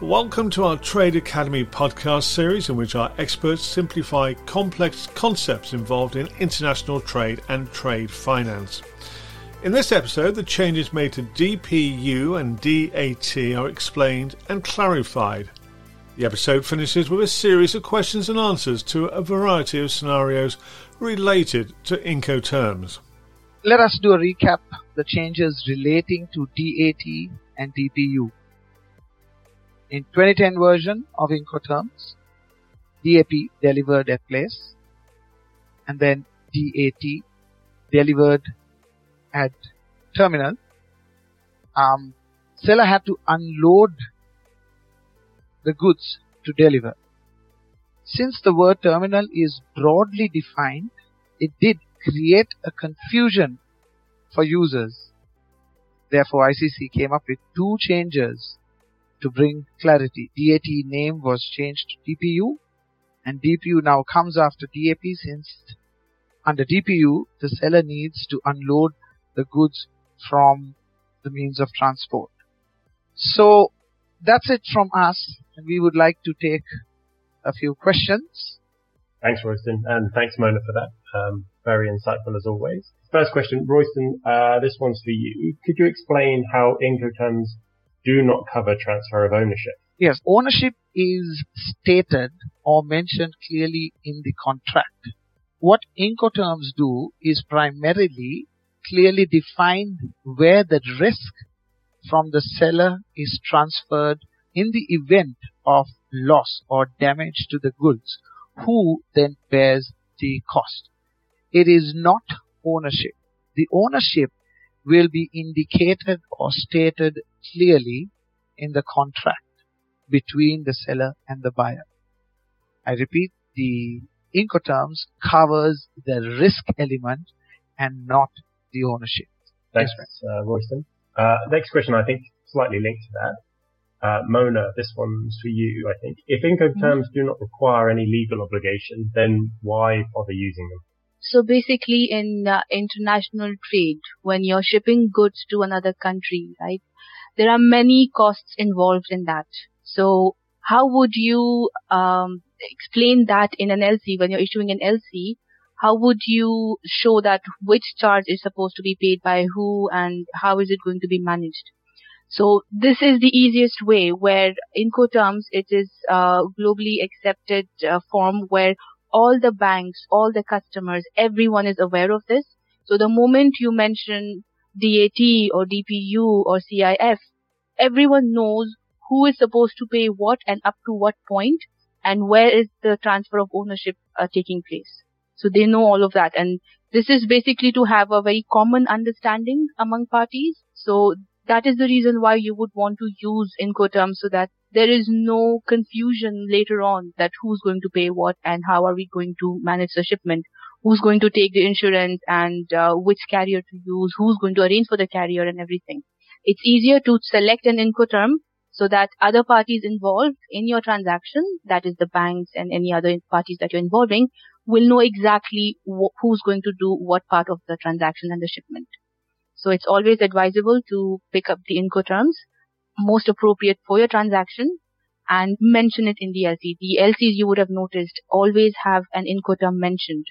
Welcome to our Trade Academy podcast series, in which our experts simplify complex concepts involved in international trade and trade finance. In this episode, the changes made to DPU and DAT are explained and clarified. The episode finishes with a series of questions and answers to a variety of scenarios related to Incoterms. Let us do a recap the changes relating to DAT and DPU. In 2010 version of Incoterms, DAP delivered at place and then DAT delivered at terminal. Um, seller had to unload the goods to deliver. Since the word terminal is broadly defined, it did create a confusion for users. Therefore, ICC came up with two changes to bring clarity. DAT name was changed to DPU and DPU now comes after DAP since under DPU the seller needs to unload the goods from the means of transport. So that's it from us and we would like to take a few questions. Thanks Royston and thanks Mona for that. Um, very insightful as always. First question, Royston, uh, this one's for you. Could you explain how Incoterms do not cover transfer of ownership. Yes, ownership is stated or mentioned clearly in the contract. What Incoterms do is primarily clearly define where the risk from the seller is transferred in the event of loss or damage to the goods, who then bears the cost. It is not ownership. The ownership will be indicated or stated clearly in the contract between the seller and the buyer. I repeat, the Incoterms covers the risk element and not the ownership. Thanks, uh, Royston. Uh, next question, I think, slightly linked to that. Uh, Mona, this one's for you, I think. If Incoterms mm-hmm. do not require any legal obligation, then why bother using them? So basically in uh, international trade, when you're shipping goods to another country, right, there are many costs involved in that. So how would you um, explain that in an LC when you're issuing an LC? How would you show that which charge is supposed to be paid by who and how is it going to be managed? So this is the easiest way where Incoterms it is a globally accepted uh, form where all the banks, all the customers, everyone is aware of this. So the moment you mention DAT or DPU or CIF, everyone knows who is supposed to pay what and up to what point and where is the transfer of ownership uh, taking place. So they know all of that and this is basically to have a very common understanding among parties. So that is the reason why you would want to use Incoterms so that there is no confusion later on that who's going to pay what and how are we going to manage the shipment, who's going to take the insurance and uh, which carrier to use, who's going to arrange for the carrier and everything. It's easier to select an Incoterm so that other parties involved in your transaction, that is the banks and any other parties that you're involving, will know exactly wh- who's going to do what part of the transaction and the shipment. So it's always advisable to pick up the Incoterms most appropriate for your transaction and mention it in the LC. The LCs you would have noticed always have an Incoterm mentioned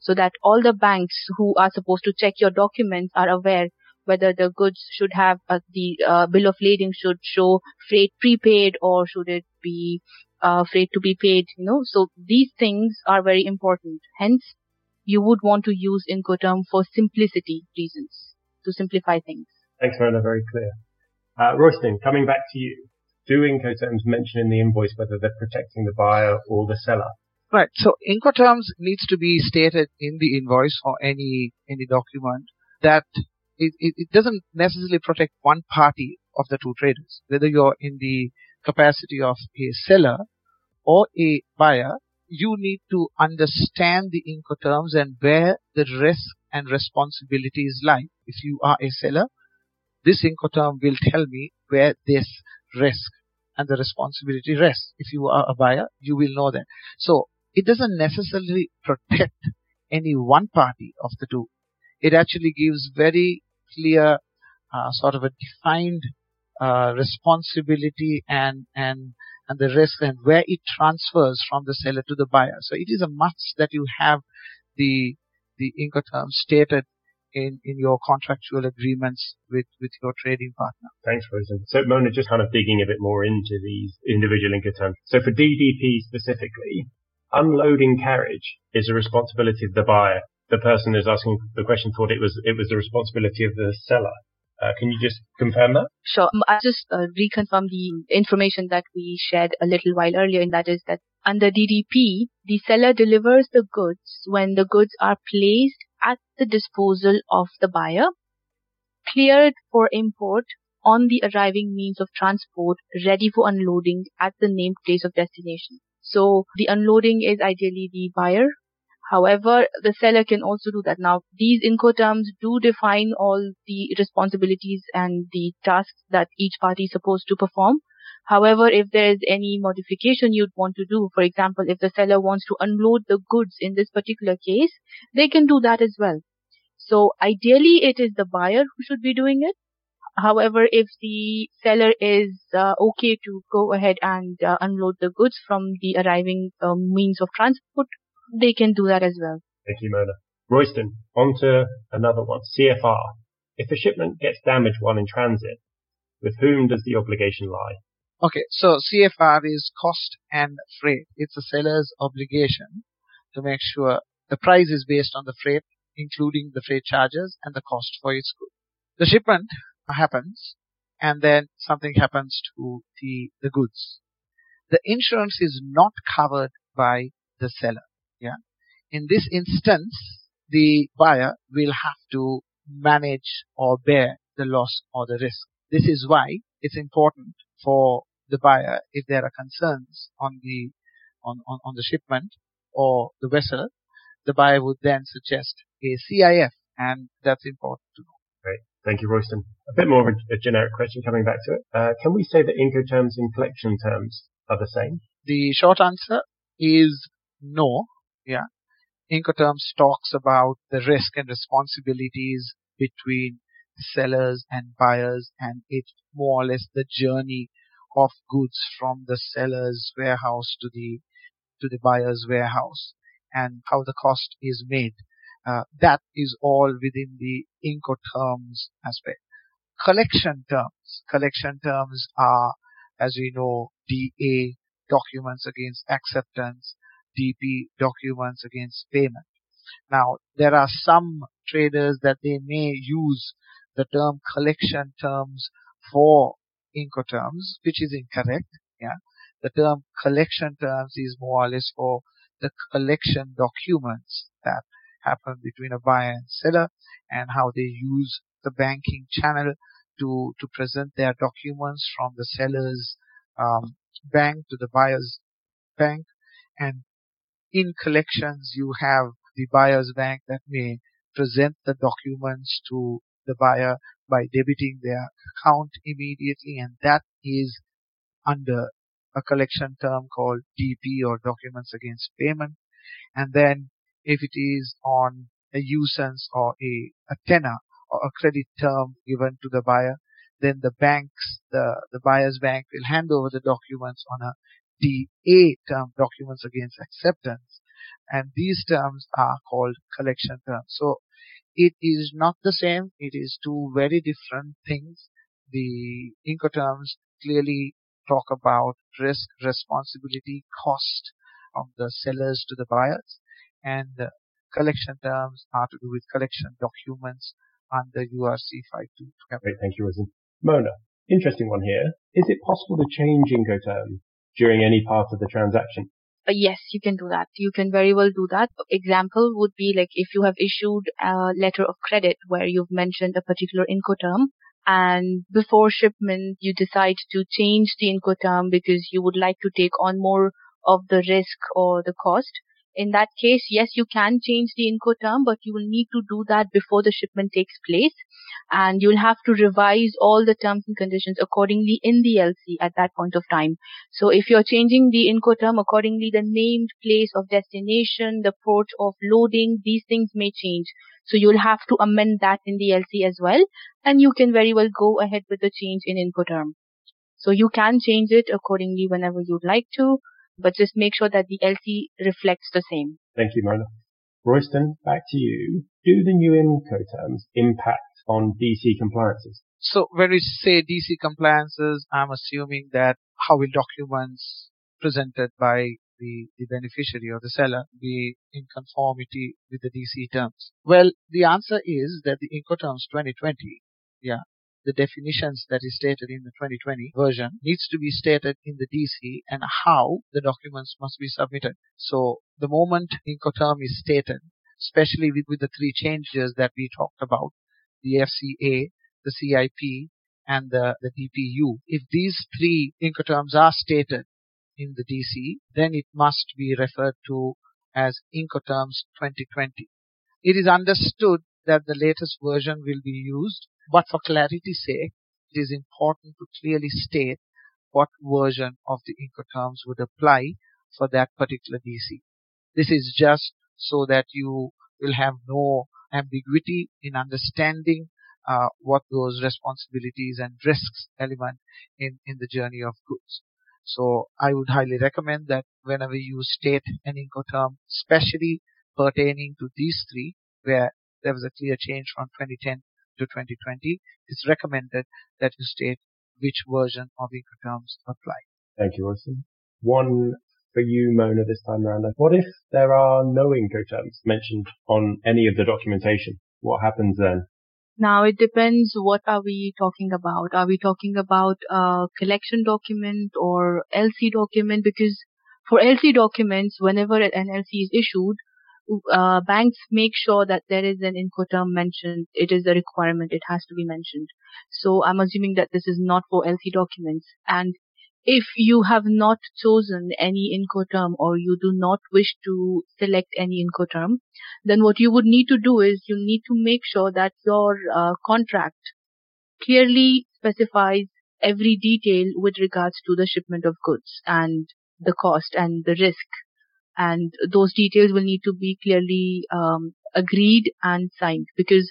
so that all the banks who are supposed to check your documents are aware whether the goods should have uh, the uh, bill of lading should show freight prepaid or should it be uh, freight to be paid, you know. So these things are very important. Hence, you would want to use Incoterm for simplicity reasons, to simplify things. Thanks, Mona. Very clear. Uh, Royston, coming back to you, do Incoterms mention in the invoice whether they're protecting the buyer or the seller? Right. So Incoterms needs to be stated in the invoice or any any document that it, it, it doesn't necessarily protect one party of the two traders. Whether you're in the capacity of a seller or a buyer, you need to understand the Incoterms and where the risk and responsibilities lie. If you are a seller, this Incoterm will tell me where this risk and the responsibility rests. If you are a buyer, you will know that. So it doesn't necessarily protect any one party of the two. It actually gives very clear, uh, sort of a defined uh, responsibility and and and the risk and where it transfers from the seller to the buyer. So it is a must that you have the the Incoterms stated in, in your contractual agreements with, with your trading partner. Thanks, Royston. So Mona, just kind of digging a bit more into these individual Incoterms. So for DDP specifically, unloading carriage is a responsibility of the buyer. The person who's asking the question thought it was it was the responsibility of the seller. Uh, can you just confirm that? Sure. I'll just uh, reconfirm the information that we shared a little while earlier, and that is that under DDP, the seller delivers the goods when the goods are placed at the disposal of the buyer, cleared for import on the arriving means of transport, ready for unloading at the named place of destination. So the unloading is ideally the buyer However, the seller can also do that. Now, these Incoterms do define all the responsibilities and the tasks that each party is supposed to perform. However, if there is any modification you'd want to do, for example, if the seller wants to unload the goods in this particular case, they can do that as well. So ideally, it is the buyer who should be doing it. However, if the seller is uh, okay to go ahead and uh, unload the goods from the arriving um, means of transport, they can do that as well. Thank you, Mona. Royston, on to another one. CFR. If a shipment gets damaged while in transit, with whom does the obligation lie? Okay, so CFR is cost and freight. It's a seller's obligation to make sure the price is based on the freight, including the freight charges and the cost for its good. The shipment happens and then something happens to the, the goods. The insurance is not covered by the seller. Yeah. In this instance, the buyer will have to manage or bear the loss or the risk. This is why it's important for the buyer, if there are concerns on the on, on, on the shipment or the vessel, the buyer would then suggest a CIF, and that's important to know. Great. Thank you, Royston. A bit more of a, a generic question coming back to it. Uh, can we say that Incoterms and collection terms are the same? The short answer is no. Yeah. Incoterms talks about the risk and responsibilities between sellers and buyers and it's more or less the journey of goods from the seller's warehouse to the to the buyer's warehouse and how the cost is made. Uh, that is all within the Incoterms aspect. Collection terms. Collection terms are, as we know, DA, documents against acceptance, DP documents against payment. Now, there are some traders that they may use the term collection terms for Incoterms, which is incorrect. Yeah. The term collection terms is more or less for the collection documents that happen between a buyer and seller and how they use the banking channel to, to present their documents from the seller's um, bank to the buyer's bank and in collections, you have the buyer's bank that may present the documents to the buyer by debiting their account immediately, and that is under a collection term called DP or documents against payment. And then if it is on a usance or a, a tenor or a credit term given to the buyer, then the banks, the, the buyer's bank will hand over the documents on a DA term documents against acceptance and these terms are called collection terms. So it is not the same. It is two very different things. The Incoterms clearly talk about risk, responsibility, cost from the sellers to the buyers and the collection terms are to do with collection documents under URC 522. Great, thank you, Royston. Mona, interesting one here. Is it possible to change Incoterm during any part of the transaction? Uh, yes, you can do that. You can very well do that. Example would be like if you have issued a letter of credit where you've mentioned a particular Incoterm and before shipment you decide to change the Incoterm because you would like to take on more of the risk or the cost. In that case, yes, you can change the Incoterm, but you will need to do that before the shipment takes place. And you'll have to revise all the terms and conditions accordingly in the LC at that point of time. So if you're changing the Incoterm accordingly, the named place of destination, the port of loading, these things may change. So you'll have to amend that in the LC as well. And you can very well go ahead with the change in Incoterm. So you can change it accordingly whenever you'd like to but just make sure that the LC reflects the same. Thank you, Mona. Royston, back to you. Do the new Incoterms impact on DC compliances? So when we say DC compliances, I'm assuming that how will documents presented by the, the beneficiary or the seller be in conformity with the DC terms? Well, the answer is that the Incoterms 2020, yeah, the definitions that is stated in the 2020 version needs to be stated in the DC and how the documents must be submitted. So the moment Incoterm is stated, especially with, with the three changes that we talked about, the FCA, the CIP, and the, the DPU, if these three Incoterms are stated in the DC, then it must be referred to as Incoterms 2020. It is understood that the latest version will be used but for clarity's sake, it is important to clearly state what version of the Incoterms would apply for that particular DC. This is just so that you will have no ambiguity in understanding uh, what those responsibilities and risks element in, in the journey of goods. So I would highly recommend that whenever you state an Incoterm, especially pertaining to these three, where there was a clear change from 2010 to 2020, it's recommended that you state which version of Incoterms apply. Thank you, Royston. One for you, Mona, this time around. What if there are no Incoterms mentioned on any of the documentation? What happens then? Now it depends what are we talking about. Are we talking about a collection document or LC document? Because for LC documents, whenever an LC is issued, uh, banks make sure that there is an Incoterm mentioned. It is a requirement. It has to be mentioned. So I'm assuming that this is not for LC documents. And if you have not chosen any Incoterm or you do not wish to select any Incoterm, then what you would need to do is you need to make sure that your uh, contract clearly specifies every detail with regards to the shipment of goods and the cost and the risk and those details will need to be clearly um, agreed and signed because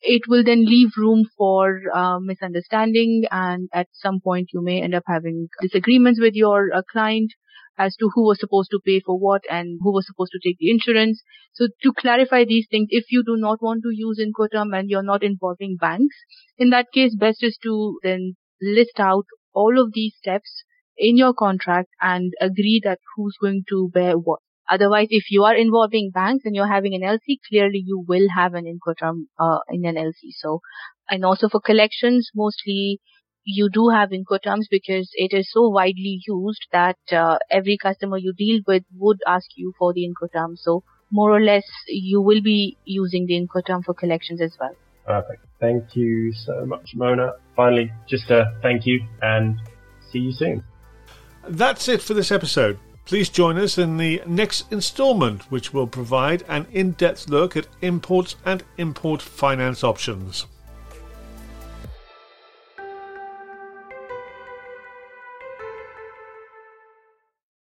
it will then leave room for uh, misunderstanding and at some point you may end up having disagreements with your uh, client as to who was supposed to pay for what and who was supposed to take the insurance. So to clarify these things, if you do not want to use Incoterm and you're not involving banks, in that case, best is to then list out all of these steps in your contract and agree that who's going to bear what. Otherwise, if you are involving banks and you're having an LC, clearly you will have an Incoterm uh, in an LC. So, and also for collections, mostly you do have Incoterms because it is so widely used that uh, every customer you deal with would ask you for the Incoterm. So, more or less, you will be using the Incoterm for collections as well. Perfect. Thank you so much, Mona. Finally, just a thank you and see you soon. That's it for this episode. Please join us in the next instalment, which will provide an in depth look at imports and import finance options.